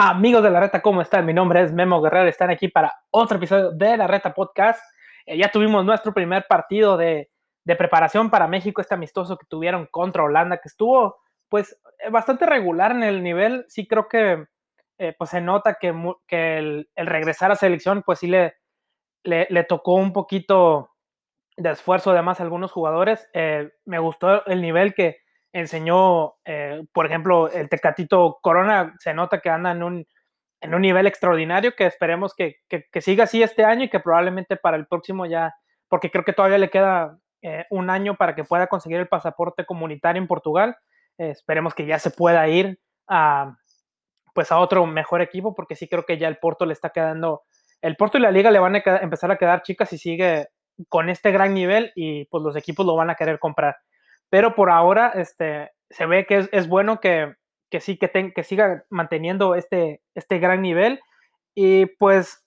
Amigos de la Reta, ¿cómo están? Mi nombre es Memo Guerrero, están aquí para otro episodio de la Reta Podcast. Eh, ya tuvimos nuestro primer partido de, preparación para México, este amistoso que tuvieron contra Holanda, que estuvo pues eh, bastante regular en el nivel. Sí creo que eh, pues se nota que, el, regresar a selección pues sí le, le, tocó un poquito de esfuerzo además a algunos jugadores. me gustó el nivel que, enseñó, eh, por ejemplo, el Tecatito Corona, se nota que anda en un, en un nivel extraordinario, que esperemos que, que, siga así este año y que probablemente para el próximo ya, porque creo que todavía le queda eh, un año para que pueda conseguir el pasaporte comunitario en Portugal. Eh, esperemos que ya se pueda ir a, pues a otro mejor equipo, porque sí creo que ya el Porto le está quedando, el Porto y la liga le van a empezar a quedar chicas si sigue con este gran nivel y pues los equipos lo van a querer comprar pero por ahora este, se ve que es, bueno que, sí, que, que siga manteniendo este, este gran nivel. Y pues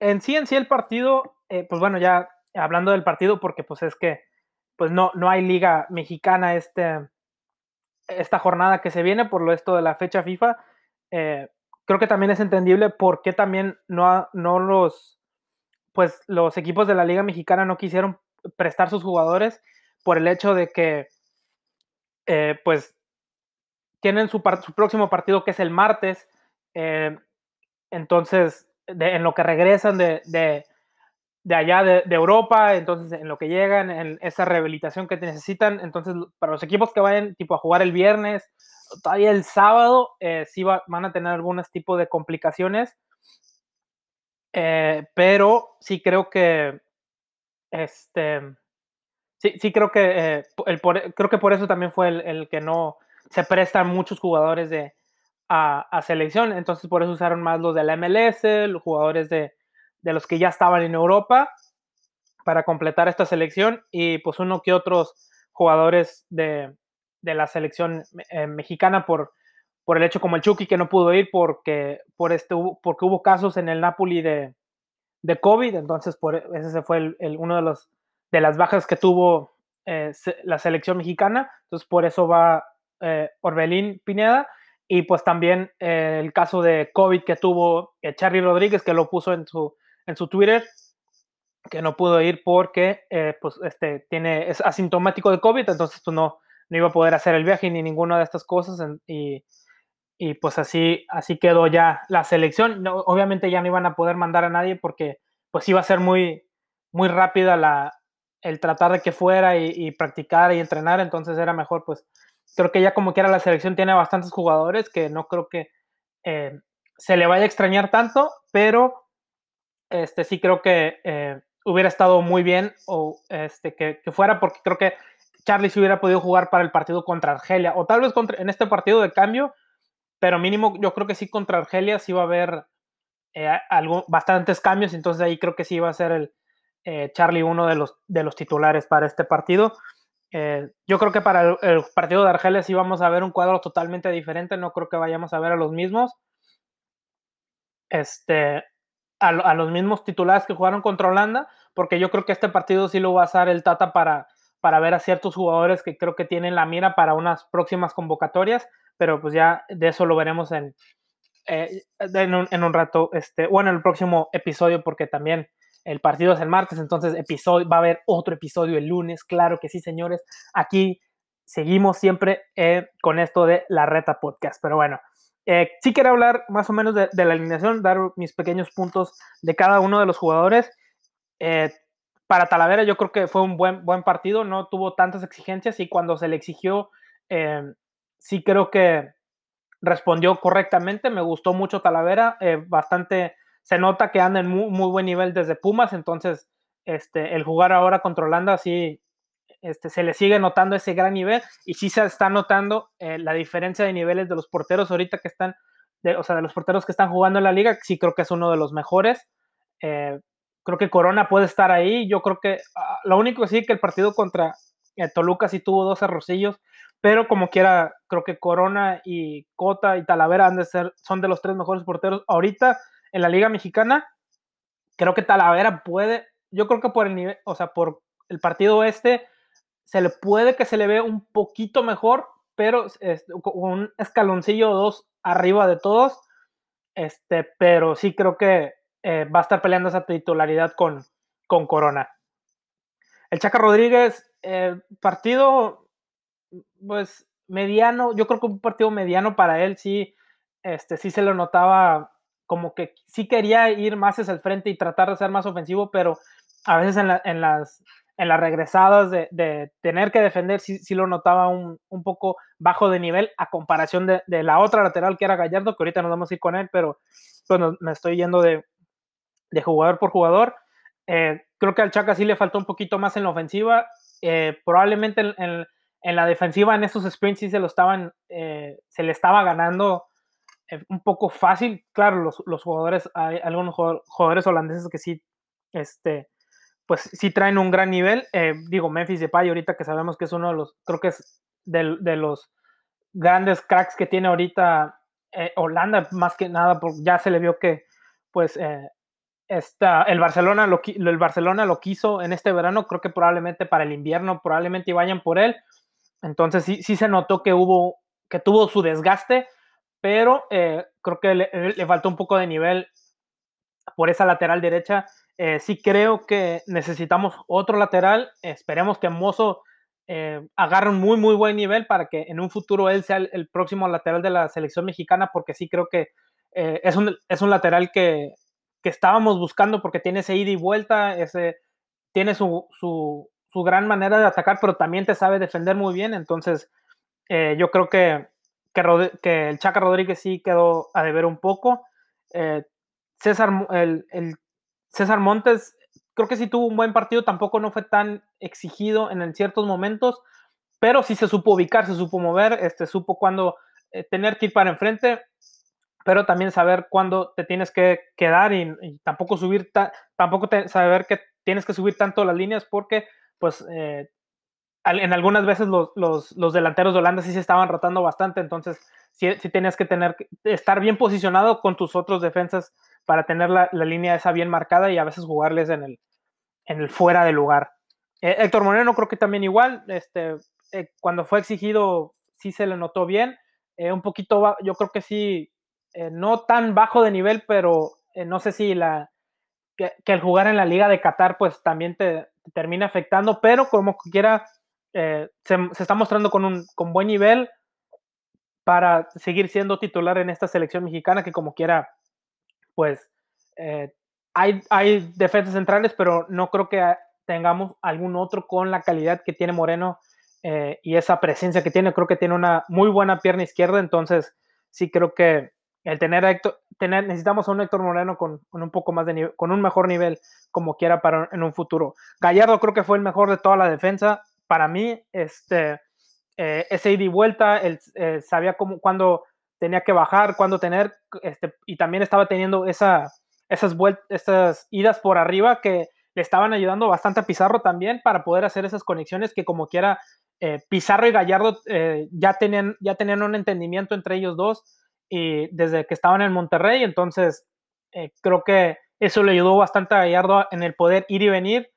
en sí, en sí el partido, eh, pues bueno, ya hablando del partido, porque pues es que pues no, no hay liga mexicana este, esta jornada que se viene por lo esto de la fecha FIFA. Eh, creo que también es entendible por qué también no, no los, pues los equipos de la liga mexicana no quisieron prestar sus jugadores por el hecho de que, eh, pues, tienen su, su, próximo partido que es el martes. Eh, entonces, en lo que regresan de, de, allá de, Europa, entonces en lo que llegan, en esa rehabilitación que necesitan, entonces para los equipos que vayan tipo a jugar el viernes, todavía el sábado, eh, sí van a tener algunos tipos de complicaciones, pero sí creo que este, Sí, sí creo que eh, el creo que por eso también fue el, que no se prestan muchos jugadores de a, selección, entonces por eso usaron más los de la MLS, los jugadores de, los que ya estaban en Europa para completar esta selección y pues uno que otros jugadores de, la selección eh, mexicana por, por el hecho como el Chucky que no pudo ir porque, por este, porque hubo casos en el Napoli de, de COVID, entonces por, ese fue el, uno de los de las bajas que tuvo eh, la selección mexicana, entonces por eso va eh, Orbelín Pineda y pues también eh, el caso de COVID que tuvo Charlie Rodríguez que lo puso en su, en su Twitter que no pudo ir porque pues este tiene es asintomático de COVID, entonces pues no, no iba a poder hacer el viaje ni ninguna de estas cosas y, y pues así, así quedó ya la selección. obviamente ya no iban a poder mandar a nadie porque pues iba a ser muy, muy rápida la, el tratar de que fuera y, practicar y entrenar, entonces era mejor, pues creo que ya como quiera la selección tiene bastantes jugadores que no creo que eh, se le vaya a extrañar tanto, pero este sí creo que eh, hubiera estado muy bien o este que, fuera porque creo que Charlie se hubiera podido jugar para el partido contra Argelia o tal vez contra, en este partido de cambio, pero mínimo yo creo que sí contra Argelia sí va a haber eh, algo, bastantes cambios, entonces ahí creo que sí va a ser el, eh, Charlie uno de los, de los titulares para este partido. Eh, yo creo que para el, partido de Argelia sí vamos a ver un cuadro totalmente diferente, no creo que vayamos a ver a los mismos. Este, a, los mismos titulares que jugaron contra Holanda, porque yo creo que este partido sí lo va a usar el Tata para, para ver a ciertos jugadores que creo que tienen la mira para unas próximas convocatorias, pero pues ya de eso lo veremos en, eh, en, un, en, un, rato, este, o en el próximo episodio, porque también el partido es el martes, entonces episodio, va a haber otro episodio el lunes, claro que sí, señores. Aquí seguimos siempre eh, con esto de la reta podcast, pero bueno. Eh, sí quiero hablar más o menos de, la alineación, dar mis pequeños puntos de cada uno de los jugadores. Eh, para Talavera yo creo que fue un buen, buen partido, no tuvo tantas exigencias y cuando se le exigió, sí creo que respondió correctamente. Me gustó mucho Talavera, bastante se nota que anda en muy, muy buen nivel desde Pumas, entonces este, el jugar ahora contra Holanda sí este, se le sigue notando ese gran nivel y sí se está notando eh, la diferencia de niveles de los porteros ahorita que están, de, o sea, de los porteros que están jugando en la liga, sí creo que es uno de los mejores. Eh, creo que Corona puede estar ahí. Yo creo que ah, lo único sí que el partido contra eh, Toluca sí tuvo dos arrosillos, pero como quiera, creo que Corona y Cota y Talavera han de ser, son de los tres mejores porteros ahorita en la Liga Mexicana, creo que Talavera puede, yo creo que por el nivel, o sea, por el partido este, se le puede que se le ve un poquito mejor, pero es, un escaloncillo o dos arriba de todos. este, pero sí creo que eh, va a estar peleando esa titularidad con, con Corona. El Chaca Rodríguez, eh, partido, pues mediano, yo creo que un partido mediano para él, sí, este, sí se lo notaba como que sí quería ir más hacia el frente y tratar de ser más ofensivo, pero a veces en, las, en las regresadas de, tener que defender, sí, sí lo notaba un, un, poco bajo de nivel a comparación de, la otra lateral que era Gallardo, que ahorita nos vamos a ir con él, pero bueno, me estoy yendo de, de jugador por jugador. Eh, creo que al Chaca sí le faltó un poquito más en la ofensiva. Eh, probablemente en, en, la defensiva, en estos sprints, sí se lo estaban, eh, se le estaba ganando un poco fácil. Claro, los, los, jugadores, hay algunos jugadores holandeses que sí, este, pues sí traen un gran nivel. Eh, digo, Memphis Depay, ahorita que sabemos que es uno de los, creo que es de, de los grandes cracks que tiene ahorita Holanda, más que nada, porque ya se le vio que, pues, esta, el, Barcelona lo, el Barcelona lo quiso en este verano, creo que probablemente para el invierno, probablemente vayan por él. Entonces sí, sí se notó que hubo, que tuvo su desgaste, pero eh, creo que le, le, faltó un poco de nivel por esa lateral derecha. Eh, sí creo que necesitamos otro lateral. Esperemos que Mozo eh, agarre un muy, muy buen nivel para que en un futuro él sea el, el próximo lateral de la selección mexicana, porque sí creo que eh, es, un, es un lateral que que estábamos buscando porque tiene ese ida y vuelta, ese, tiene su, su, su, gran manera de atacar, pero también te sabe defender muy bien. Entonces, eh, yo creo que, que, el Chaca Rodríguez sí quedó a deber un poco. Eh, César, el, César Montes, creo que sí tuvo un buen partido, tampoco no fue tan exigido en, ciertos momentos, pero sí se supo ubicar, se supo mover, este, supo cuando eh, tener que ir para enfrente pero también saber cuándo te tienes que quedar y, tampoco subir, ta, tampoco saber que tienes que subir tanto las líneas porque, pues, eh, en algunas veces los, los, los, delanteros de Holanda sí se estaban rotando bastante, entonces sí, sí tenías que tener, estar bien posicionado con tus otros defensas para tener la, la, línea esa bien marcada y a veces jugarles en el, en el fuera de lugar. Eh, Héctor Moreno creo que también igual, este, eh, cuando fue exigido sí se le notó bien, eh, un poquito, yo creo que sí eh, no tan bajo de nivel, pero no sé si la que, que, el jugar en la liga de Qatar pues también te, te termina afectando, pero como quiera eh, se, está mostrando con un con buen nivel para seguir siendo titular en esta selección mexicana que como quiera pues eh, hay, hay defensas centrales, pero no creo que tengamos algún otro con la calidad que tiene Moreno eh, y esa presencia que tiene. Creo que tiene una muy buena pierna izquierda, entonces sí creo que el tener a tener, necesitamos a un Héctor Moreno con, con, un poco más de con un mejor nivel como quiera para en un futuro. Gallardo creo que fue el mejor de toda la defensa. Para mí, este, eh, ese ida y vuelta, él eh, sabía cómo, cuándo tenía que bajar, cuándo tener, este, y también estaba teniendo esa, esas, vueltas, esas idas por arriba que le estaban ayudando bastante a Pizarro también para poder hacer esas conexiones que como quiera eh, Pizarro y Gallardo eh, ya, tenían, ya tenían un entendimiento entre ellos dos y desde que estaban en Monterrey, entonces eh, creo que eso le ayudó bastante a Gallardo en el poder ir y venir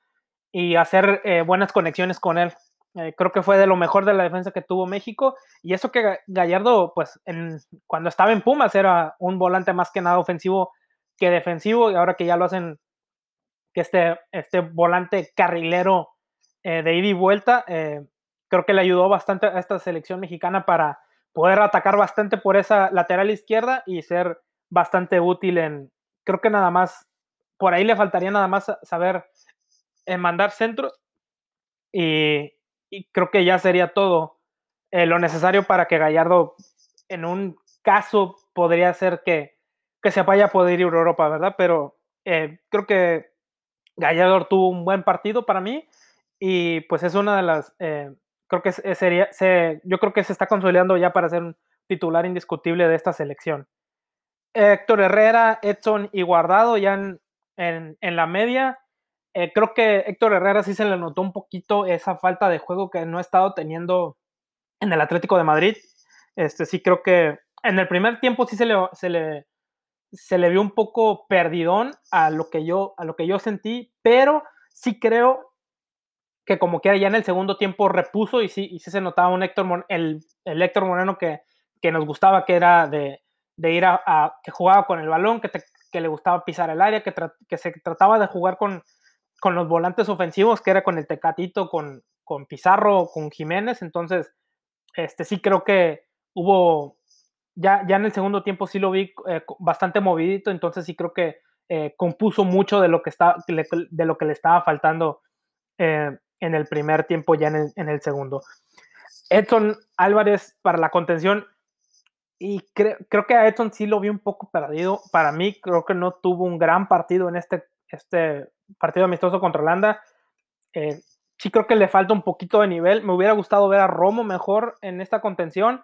y hacer buenas conexiones con él. Eh, creo que fue de lo mejor de la defensa que tuvo México y eso que Gallardo, pues en, cuando estaba en Pumas era un volante más que nada ofensivo que defensivo y ahora que ya lo hacen, que este, este volante carrilero eh, de ida y vuelta, creo que le ayudó bastante a esta selección mexicana para poder atacar bastante por esa lateral izquierda y ser bastante útil en, creo que nada más, por ahí le faltaría nada más saber mandar centros y, y, creo que ya sería todo eh, lo necesario para que Gallardo en un caso podría ser que, que se vaya a poder ir a Europa, ¿verdad? Pero eh, creo que Gallardo tuvo un buen partido para mí y pues es una de las eh, creo que sería, se, yo creo que se está consolidando ya para ser un titular indiscutible de esta selección. Héctor Herrera, Edson y Guardado ya en, en, en la media. Eh, creo que Héctor Herrera sí se le notó un poquito esa falta de juego que no ha estado teniendo en el Atlético de Madrid. Este sí creo que en el primer tiempo sí se le, se le, se le vio un poco perdidón a lo que yo, a lo que yo sentí, pero sí creo que como quiera ya en el segundo tiempo repuso y sí, y sí se notaba un Héctor, el, el Héctor Moreno que, que nos gustaba, que era de, de ir a, que jugaba con el balón, que, que le gustaba pisar el área, que, que se trataba de jugar con, con los volantes ofensivos, que era con el Tecatito, con, con Pizarro, con Jiménez. Entonces, este sí creo que hubo, ya, ya en el segundo tiempo sí lo vi eh, bastante movidito, entonces sí creo que eh, compuso mucho de lo que, está, de lo que le estaba faltando eh, en el primer tiempo, ya en el, en el segundo. Edson Álvarez para la contención, y creo que a Edson sí lo vi un poco perdido. Para mí, creo que no tuvo un gran partido en este, este partido amistoso contra Holanda. Eh, sí creo que le falta un poquito de nivel. Me hubiera gustado ver a Romo mejor en esta contención,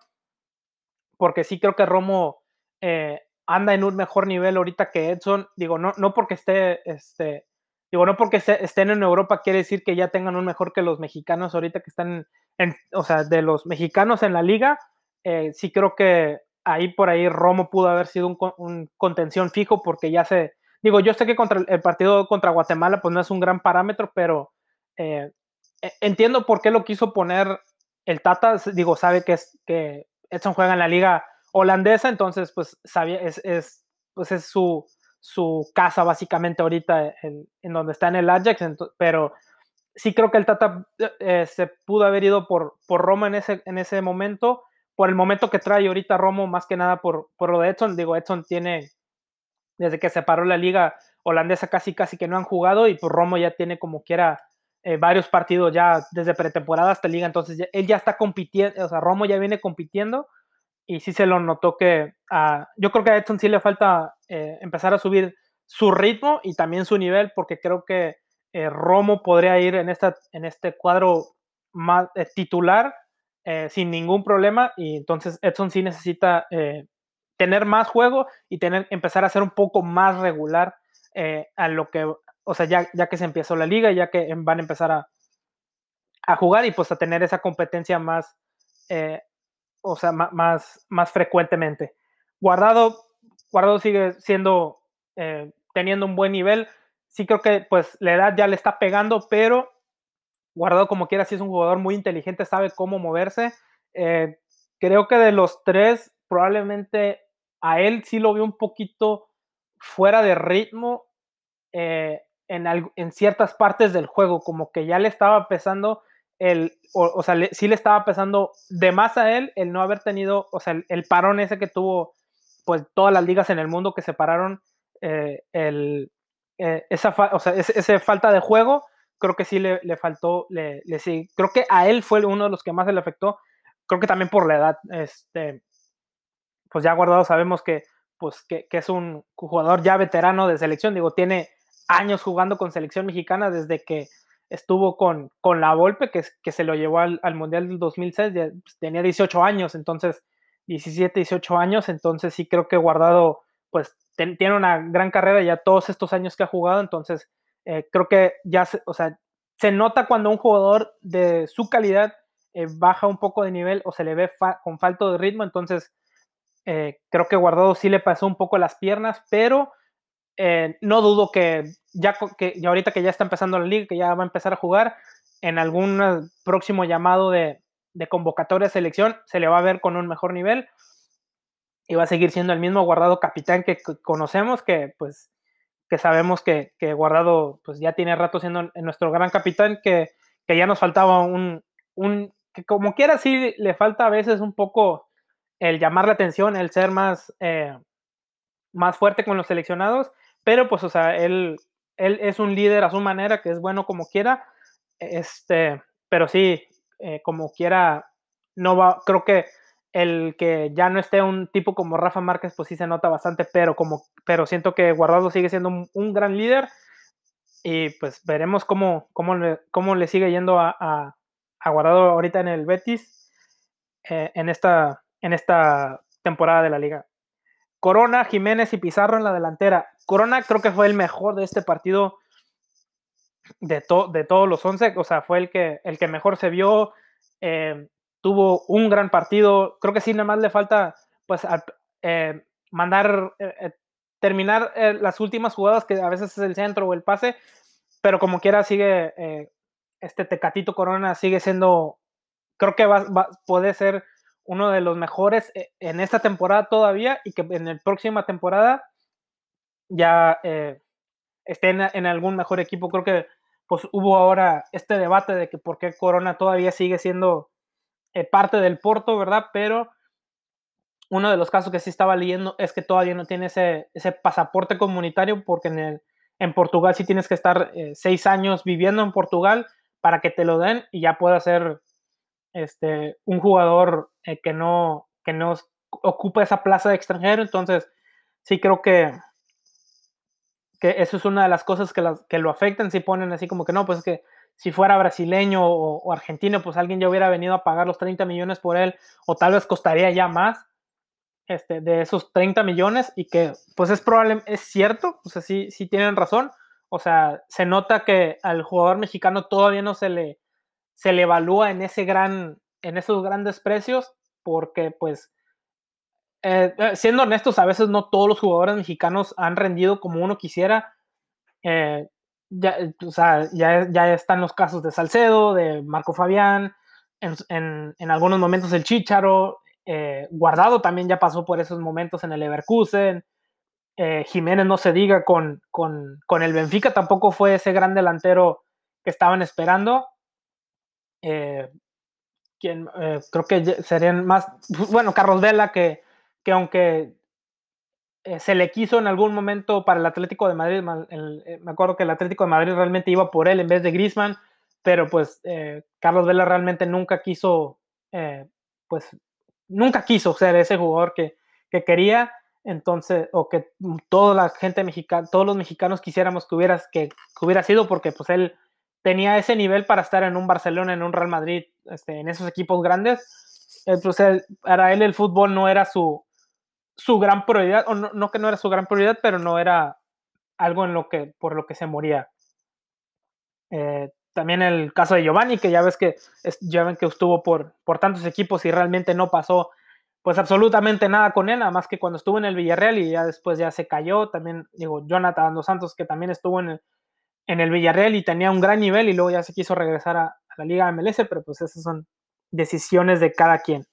porque sí creo que Romo eh, anda en un mejor nivel ahorita que Edson. Digo, no, no porque esté, este, digo, no porque estén en Europa quiere decir que ya tengan un mejor que los mexicanos ahorita que están en, o sea, de los mexicanos en la liga. Eh, sí creo que ahí por ahí Romo pudo haber sido un, contención fijo porque ya se, digo, yo sé que contra el partido contra Guatemala pues no es un gran parámetro, pero eh, e, entiendo por qué lo quiso poner el Tata, digo, sabe que, es, que Edson juega en la liga holandesa, entonces pues sabía, es, es, pues es su, su casa básicamente ahorita en, donde está en el Ajax, pero sí creo que el Tata eh, se pudo haber ido por, por Roma en ese, en ese momento, por el momento que trae ahorita Romo, más que nada por, por lo de Edson, digo, Edson tiene, desde que se paró la liga holandesa casi casi que no han jugado y pues Romo ya tiene como quiera eh, varios partidos ya desde pretemporada hasta liga, entonces él ya está compitiendo, o sea, Romo ya viene compitiendo y sí se lo notó que yo creo que a Edson sí le falta eh, empezar a subir su ritmo y también su nivel, porque creo que eh, Romo podría ir en, esta, en este cuadro más titular sin ningún problema y entonces Edson sí necesita tener más juego y tener, empezar a ser un poco más regular a lo que o sea, ya, ya que se empezó la liga, ya que van a empezar a, a jugar y pues a tener esa competencia más, eh, o sea, más, más frecuentemente. Guardado, Guardado sigue siendo, eh, teniendo un buen nivel. Sí creo que pues la edad ya le está pegando, pero Guardado como quiera, sí es un jugador muy inteligente, sabe cómo moverse. Eh, creo que de los tres, probablemente a él sí lo veo un poquito fuera de ritmo en, ciertas partes del juego, como que ya le estaba pesando el, o, sea, sí le estaba pesando de más a él el no haber tenido, o sea, el, parón ese que tuvo, pues todas las ligas en el mundo que separaron eh, el, eh, esa, o sea, ese, falta de juego, creo que sí le, faltó, le, le, sí, creo que a él fue uno de los que más le afectó, creo que también por la edad, este, pues ya guardado sabemos que, pues que, es un jugador ya veterano de selección, digo, tiene años jugando con selección mexicana desde que estuvo con, con la Volpe, que, que se lo llevó al, Mundial del 2006, pues, tenía 18 años, entonces 17, 18 años, entonces sí creo que Guardado pues tiene una gran carrera ya todos estos años que ha jugado, entonces eh, creo que ya, se, o sea, se nota cuando un jugador de su calidad eh, baja un poco de nivel o se le ve con falta de ritmo, entonces eh, creo que Guardado sí le pasó un poco las piernas, pero eh, no dudo que ya, que ahorita que ya está empezando la liga, que ya va a empezar a jugar, en algún próximo llamado de, convocatoria de selección se le va a ver con un mejor nivel y va a seguir siendo el mismo guardado capitán que conocemos, que pues que sabemos que, guardado pues ya tiene rato siendo nuestro gran capitán, que, ya nos faltaba un, un, que como quiera sí le falta a veces un poco el llamar la atención, el ser más, eh, más fuerte con los seleccionados pero pues, o sea, él, él es un líder a su manera, que es bueno como quiera, este, pero sí, eh, como quiera, no va, creo que el que ya no esté un tipo como Rafa Márquez, pues sí se nota bastante, pero como, pero siento que Guardado sigue siendo un, gran líder y pues veremos cómo, cómo, le, cómo le sigue yendo a, a, Guardado ahorita en el Betis eh, en, esta, en esta temporada de la liga. Corona, Jiménez y Pizarro en la delantera. Corona creo que fue el mejor de este partido de, de todos los 11, o sea, fue el que, el que mejor se vio, eh, tuvo un gran partido, creo que sí, nada más le falta pues eh, mandar, eh, terminar las últimas jugadas, que a veces es el centro o el pase, pero como quiera sigue, este Tecatito Corona sigue siendo, creo que va, puede ser uno de los mejores eh, en esta temporada todavía y que en la próxima temporada ya eh, esté en, algún mejor equipo. Creo que pues hubo ahora este debate de que por qué Corona todavía sigue siendo eh, parte del Porto, ¿verdad? Pero uno de los casos que sí estaba leyendo es que todavía no tiene ese, ese pasaporte comunitario porque en, el, en Portugal sí tienes que estar seis años viviendo en Portugal para que te lo den y ya pueda ser este, un jugador eh, que, no, que no ocupa esa plaza de extranjero. Entonces, sí creo que, que eso es una de las cosas que, que lo afectan. Si ponen así como que no, pues es que si fuera brasileño o, argentino, pues alguien ya hubiera venido a pagar los 30 millones por él, o tal vez costaría ya más este, de esos 30 millones, y que pues es probable, es cierto, o sea, sí, sí tienen razón. O sea, se nota que al jugador mexicano todavía no se le, se le evalúa en ese gran, en esos grandes precios, porque pues, eh, eh, siendo honestos, a veces no todos los jugadores mexicanos han rendido como uno quisiera. Eh, ya, o sea, ya, ya, están los casos de Salcedo, de Marco Fabián, en, en, algunos momentos el Chicharo, Guardado también ya pasó por esos momentos en el Leverkusen, Jiménez no se diga con, con, con, el Benfica, tampoco fue ese gran delantero que estaban esperando. Eh, quien, eh, creo que serían más, bueno, Carlos Vela, que, que aunque eh, se le quiso en algún momento para el Atlético de Madrid, me acuerdo que el Atlético de Madrid realmente iba por él en vez de Griezmann, pero pues Carlos Vela realmente nunca quiso, pues nunca quiso ser ese jugador que, que, quería, entonces, o que toda la gente mexicana, todos los mexicanos quisiéramos que, hubieras, que, que hubiera sido, porque pues él tenía ese nivel para estar en un Barcelona, en un Real Madrid, este, en esos equipos grandes. Entonces, para él el fútbol no era su, su gran prioridad, o no, que no era su gran prioridad, pero no era algo en lo que, por lo que se moría. Eh, también el caso de Giovanni, que ya ves que, ya ven que estuvo por, por tantos equipos y realmente no pasó pues absolutamente nada con él, nada más que cuando estuvo en el Villarreal y ya después ya se cayó. También, digo, Jonathan Dos Santos, que también estuvo en el, en el Villarreal y tenía un gran nivel y luego ya se quiso regresar a, la Liga MLS, pero pues esas son decisiones de cada quien.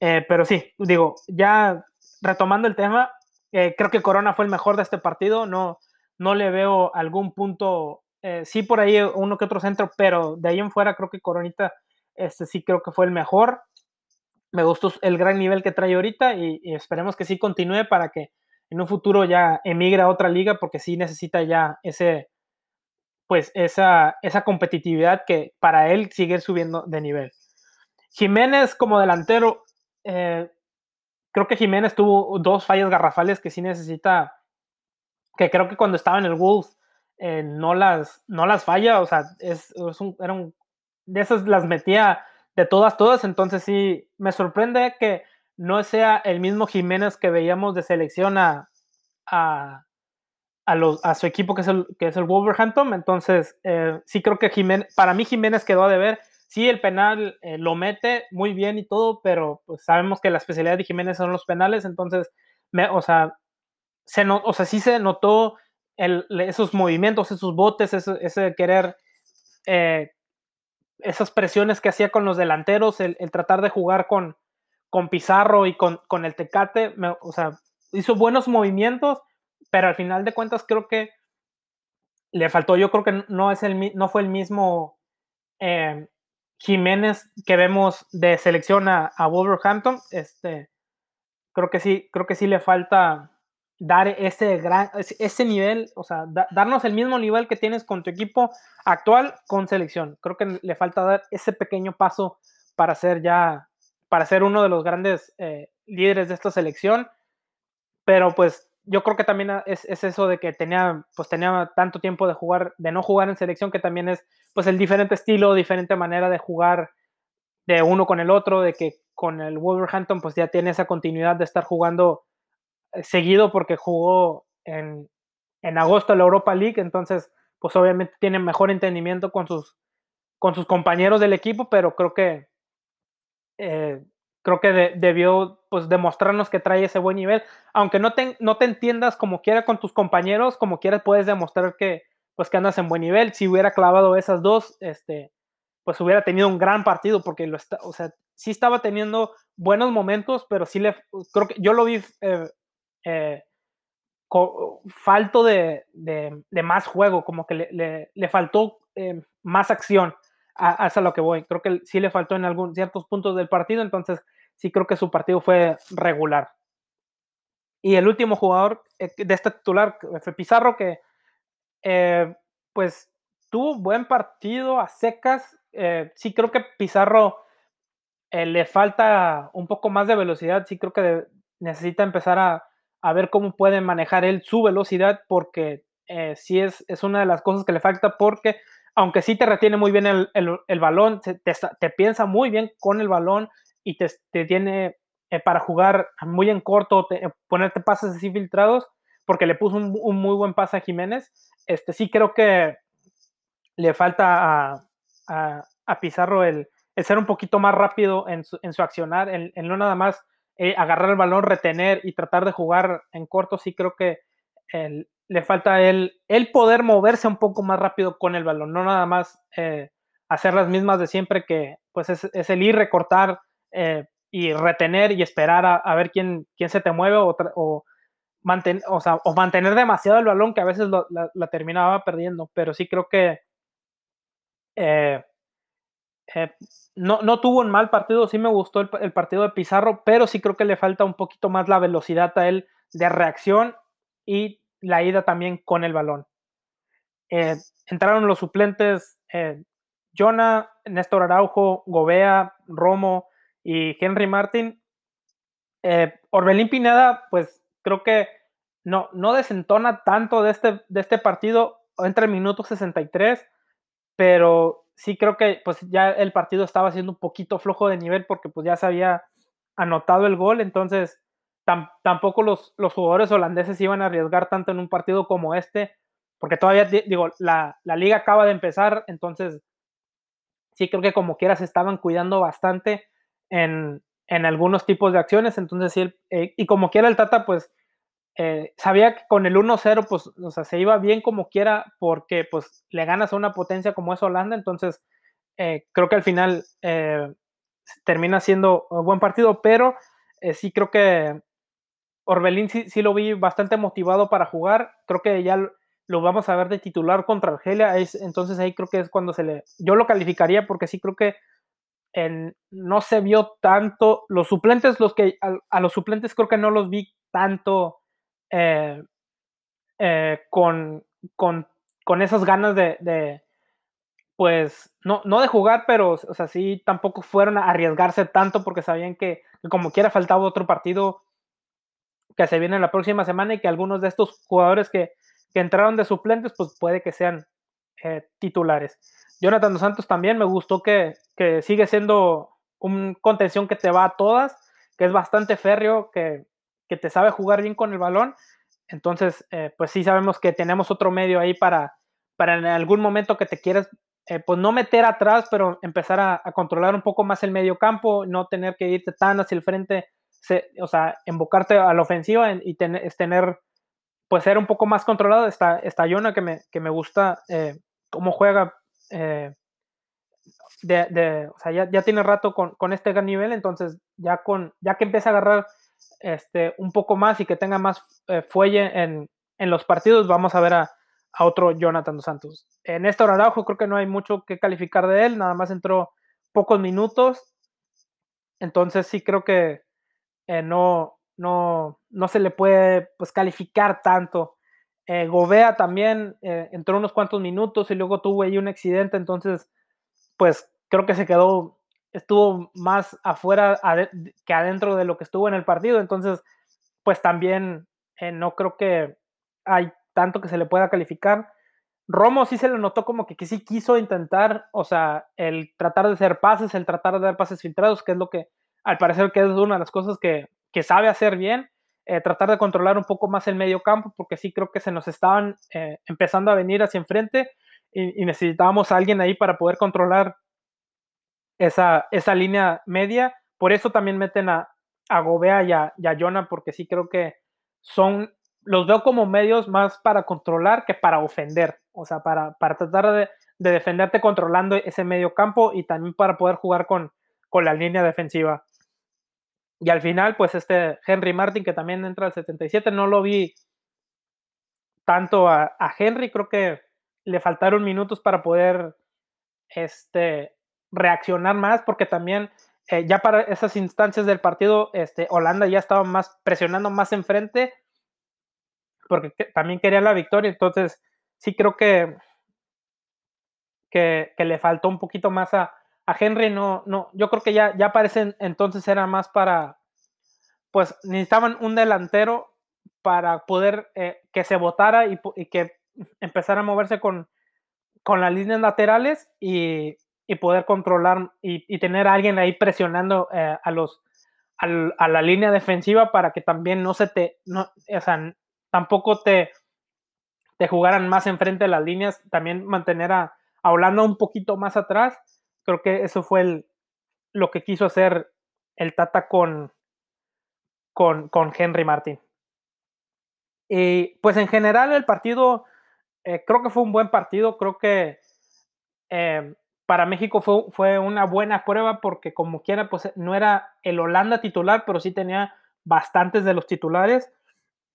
Eh, pero sí, digo, ya retomando el tema, eh, creo que Corona fue el mejor de este partido, no, no le veo algún punto, eh, sí por ahí uno que otro centro, pero de ahí en fuera creo que Coronita, este sí creo que fue el mejor. Me gustó el gran nivel que trae ahorita y, y esperemos que sí continúe para que en un futuro ya emigre a otra liga porque sí necesita ya ese, pues esa, esa competitividad que para él sigue subiendo de nivel. Jiménez como delantero, eh, creo que Jiménez tuvo dos fallas garrafales que sí necesita, que creo que cuando estaba en el Wolves eh, no, las, no las falla, o sea, es, era un, de esas las metía de todas, todas, entonces sí, me sorprende que no sea el mismo Jiménez que veíamos de selección a, a su equipo que es el, que es el Wolverhampton. Entonces, eh, sí creo que Jiménez, para mí Jiménez quedó a deber. Sí, el penal eh, lo mete muy bien y todo, pero pues sabemos que la especialidad de Jiménez son los penales, entonces, me, o sea, se o sea, sí se notó el, esos movimientos, esos botes, ese, querer, eh, esas presiones que hacía con los delanteros, el, tratar de jugar con, con Pizarro y con, con el Tecate, o sea, hizo buenos movimientos, pero al final de cuentas creo que le faltó, yo creo que no, es el, no fue el mismo eh, Jiménez que vemos de selección a, Wolverhampton, este, creo que sí, creo que sí le falta dar ese gran, nivel, o sea, darnos el mismo nivel que tienes con tu equipo actual con selección. Creo que le falta dar ese pequeño paso para ser ya, para ser uno de los grandes eh, líderes de esta selección. Pero pues yo creo que también es, eso de que tenía, pues tenía tanto tiempo de jugar, de no jugar en selección, que también es pues el diferente estilo, diferente manera de jugar de uno con el otro, de que con el Wolverhampton pues ya tiene esa continuidad de estar jugando eh, seguido porque jugó en, en agosto la Europa League, entonces pues obviamente tiene mejor entendimiento con sus, con sus compañeros del equipo, pero creo que eh, creo que debió pues demostrarnos que trae ese buen nivel. Aunque no te, no te entiendas como quiera con tus compañeros, como quieras puedes demostrar que pues que andas en buen nivel. Si hubiera clavado esas dos, este, pues hubiera tenido un gran partido porque lo está, o sea, sí estaba teniendo buenos momentos, pero sí le, creo que yo lo vi eh, eh, falto de, más juego, como que le, faltó eh, más acción. Hasta lo que voy. Creo que sí le faltó en algún ciertos puntos del partido, entonces sí creo que su partido fue regular. Y el último jugador de este titular fue Pizarro, que pues tuvo buen partido a secas. sí creo que Pizarro eh, le falta un poco más de velocidad. Sí creo que necesita empezar a, ver cómo puede manejar él su velocidad, porque eh, sí es, es, una de las cosas que le falta, porque aunque sí te retiene muy bien el, balón, te, piensa muy bien con el balón y te, tiene eh, para jugar muy en corto, ponerte pases así filtrados, porque le puso un, muy buen pase a Jiménez. Este, sí creo que le falta a, a Pizarro el, ser un poquito más rápido en su, en su accionar, en, no nada más eh, agarrar el balón, retener y tratar de jugar en corto, sí creo que le falta el, el poder moverse un poco más rápido con el balón, no nada más eh, hacer las mismas de siempre, que pues es, el ir, recortar eh, y retener y esperar a, ver quién, quién se te mueve o, o, o, mantener demasiado el balón que a veces la, terminaba perdiendo, pero sí creo que eh, no, no, tuvo un mal partido, sí me gustó el, partido de Pizarro, pero sí creo que le falta un poquito más la velocidad a él de reacción y la ida también con el balón. Eh, entraron los suplentes eh, Jonah, Néstor Araujo, Gobea, Romo y Henry Martin. Orbelín Pineda, pues creo que no, no desentona tanto de este, de este partido, entre el minuto 63, pero sí creo que pues ya el partido estaba siendo un poquito flojo de nivel porque pues ya se había anotado el gol, entonces tampoco los, los, jugadores holandeses iban a arriesgar tanto en un partido como este, porque todavía, digo, la, la, liga acaba de empezar, entonces sí creo que como quiera se estaban cuidando bastante en, en algunos tipos de acciones, entonces sí, eh, y como quiera el Tata pues eh, sabía que con el 1-0, pues, o sea, se iba bien como quiera, porque pues le ganas a una potencia como es Holanda, entonces eh, creo que al final termina siendo un buen partido, pero sí creo que Orbelín sí, lo vi bastante motivado para jugar, creo que ya lo vamos a ver de titular contra Argelia, es, entonces ahí creo que es cuando se le, yo lo calificaría porque sí creo que no se vio tanto, los suplentes, los que, a los suplentes creo que no los vi tanto eh, eh, con, con, con, esas ganas de, pues, no, no de jugar, pero, o sea, sí, tampoco fueron a arriesgarse tanto porque sabían que, como quiera faltaba otro partido que se viene la próxima semana y que algunos de estos jugadores que, que entraron de suplentes, pues puede que sean eh, titulares. Jonathan Dos Santos también me gustó que, que, sigue siendo un contención que te va a todas, que es bastante férreo, que, que te sabe jugar bien con el balón. Entonces, eh, pues sí sabemos que tenemos otro medio ahí para, para en algún momento que te quieras, eh, pues no meter atrás, pero empezar a, controlar un poco más el medio campo, no tener que irte tan hacia el frente, o sea, embocarte a la ofensiva y tener, pues ser un poco más controlado. Está, esta Yona que me, que me gusta eh, cómo juega. De, o sea, ya, ya, tiene rato con, con este gran nivel, entonces ya, con, ya que empieza a agarrar este, un poco más y que tenga más eh, fuelle en, los partidos, vamos a ver a, otro Jonathan dos Santos. En este Araujo creo que no hay mucho que calificar de él, nada más entró pocos minutos, entonces sí creo que eh, no, no, no se le puede pues, calificar tanto. Eh, Gobea también entró unos cuantos minutos y luego tuvo ahí un accidente, entonces pues creo que se quedó estuvo más afuera que adentro de lo que estuvo en el partido. Entonces, pues también eh, no creo que hay tanto que se le pueda calificar. Romo sí se le notó como que, que, sí quiso intentar, o sea, el tratar de hacer pases, el tratar de dar pases filtrados, que es lo que al parecer que es una de las cosas que, que sabe hacer bien, eh, tratar de controlar un poco más el medio campo, porque sí creo que se nos estaban eh, empezando a venir hacia enfrente y, y necesitábamos a alguien ahí para poder controlar esa, esa línea media. Por eso también meten a, a Gobea y a, Jonah, porque sí creo que son, los veo como medios más para controlar que para ofender. O sea, para, para tratar de, defenderte controlando ese medio campo y también para poder jugar con, con la línea defensiva. Y al final, pues este Henry Martin, que también entra al 77, no lo vi tanto a, Henry, creo que le faltaron minutos para poder este, reaccionar más, porque también eh, ya para esas instancias del partido, este, Holanda ya estaba más presionando más enfrente, porque también quería la victoria, entonces sí creo que, que, le faltó un poquito más a, Henry, no, no, yo creo que ya, ya parece entonces era más para, pues necesitaban un delantero para poder eh, que se votara y, que empezara a moverse con, con las líneas laterales y, poder controlar y, tener a alguien ahí presionando eh, a los a, la línea defensiva para que también no se te no, o sea, tampoco te te jugaran más enfrente de las líneas, también mantener a, a Holanda un poquito más atrás. Creo que eso fue lo que quiso hacer el Tata con, con, con Henry Martin. Y pues en general el partido, eh, creo que fue un buen partido, creo que eh, para México fue, fue, una buena prueba porque como quiera, pues no era el Holanda titular, pero sí tenía bastantes de los titulares.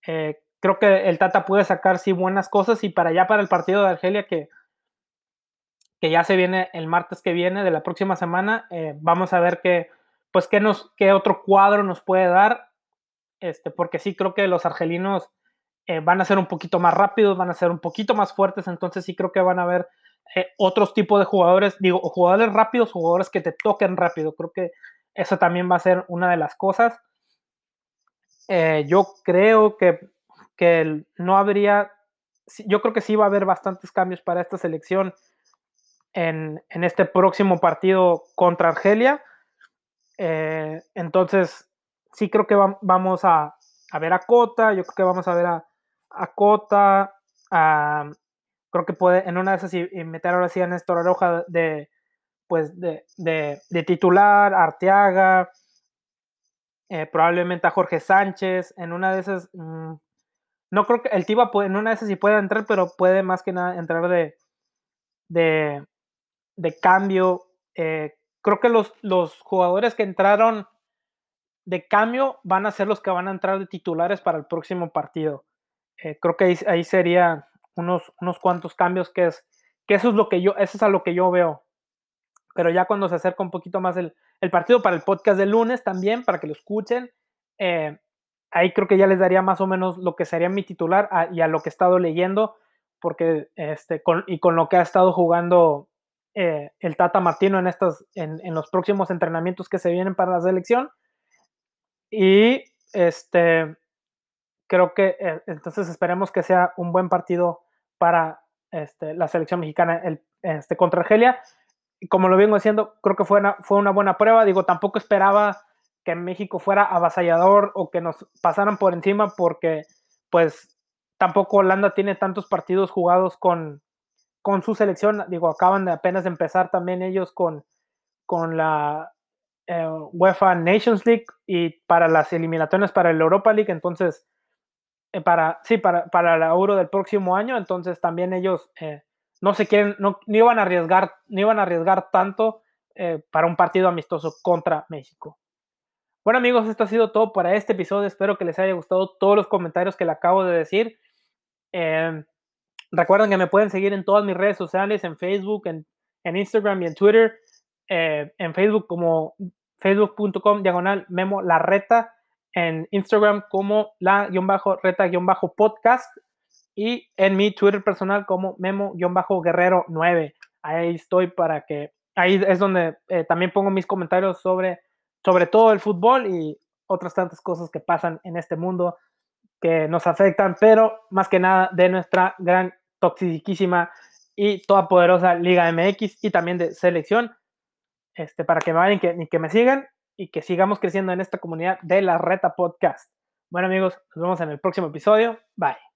Eh, creo que el Tata puede sacar sí buenas cosas y para allá para el partido de Argelia que, que ya se viene el martes que viene de la próxima semana, vamos a ver qué, pues qué, nos, qué otro cuadro nos puede dar, este, porque sí creo que los argelinos eh, van a ser un poquito más rápidos, van a ser un poquito más fuertes, entonces sí creo que van a haber eh, otros tipos de jugadores, digo, jugadores rápidos, jugadores que te toquen rápido, creo que eso también va a ser una de las cosas. Eh, yo creo que, que no habría, yo creo que sí va a haber bastantes cambios para esta selección en, este próximo partido contra Argelia. entonces, sí creo que vamos a, ver a Cota, yo creo que vamos a ver a, Cota, creo que puede en una de esas y, meter ahora sí a Néstor Aroja de, pues de, titular, Arteaga, eh, probablemente a Jorge Sánchez, en una de esas, mm, no creo que el Tiba en una de esas sí puede entrar, pero puede más que nada entrar de, de, de cambio. Eh, creo que los, los jugadores que entraron de cambio van a ser los que van a entrar de titulares para el próximo partido. Eh, creo que ahí, ahí sería unos, unos cuantos cambios que es que eso es lo que yo, es a lo que yo veo. Pero ya cuando se acerca un poquito más el, el partido para el podcast del lunes también, para que lo escuchen, eh, ahí creo que ya les daría más o menos lo que sería mi titular y a lo que he estado leyendo, porque este, con, y con lo que ha estado jugando eh, el Tata Martino en, estos, en, los próximos entrenamientos que se vienen para la selección. Y este, creo que eh, entonces esperemos que sea un buen partido para este, la selección mexicana el, este, contra Argelia. Y como lo vengo diciendo, creo que fue una, fue una buena prueba. Digo, tampoco esperaba que México fuera avasallador o que nos pasaran por encima porque pues tampoco Holanda tiene tantos partidos jugados con, con su selección. Digo, acaban de apenas empezar también ellos con, con la eh, UEFA Nations League y para las eliminatorias para el Europa League. Entonces, eh, para, sí, para, para la Euro del próximo año, entonces también ellos eh, no se quieren, no, iban a arriesgar, a arriesgar tanto para un partido amistoso contra México. Bueno amigos, esto ha sido todo para este episodio. Espero que les haya gustado todos los comentarios que le acabo de decir. Em, recuerden que me pueden seguir en todas mis redes sociales, en Facebook, en, Instagram y en Twitter. en Facebook como facebook.com diagonal memo la reta en Instagram como la-reta-podcast y en mi Twitter personal como memo-guerrero9. Ahí estoy para que, ahí es donde eh, también pongo mis comentarios sobre, sobre todo el fútbol y otras tantas cosas que pasan en este mundo que nos afectan, pero más que nada de nuestra gran, toxiquísima y toda poderosa Liga MX y también de selección. Este, para que me vayan y que me sigan y que sigamos creciendo en esta comunidad de la Reta Podcast. Bueno amigos, nos vemos en el próximo episodio. Bye.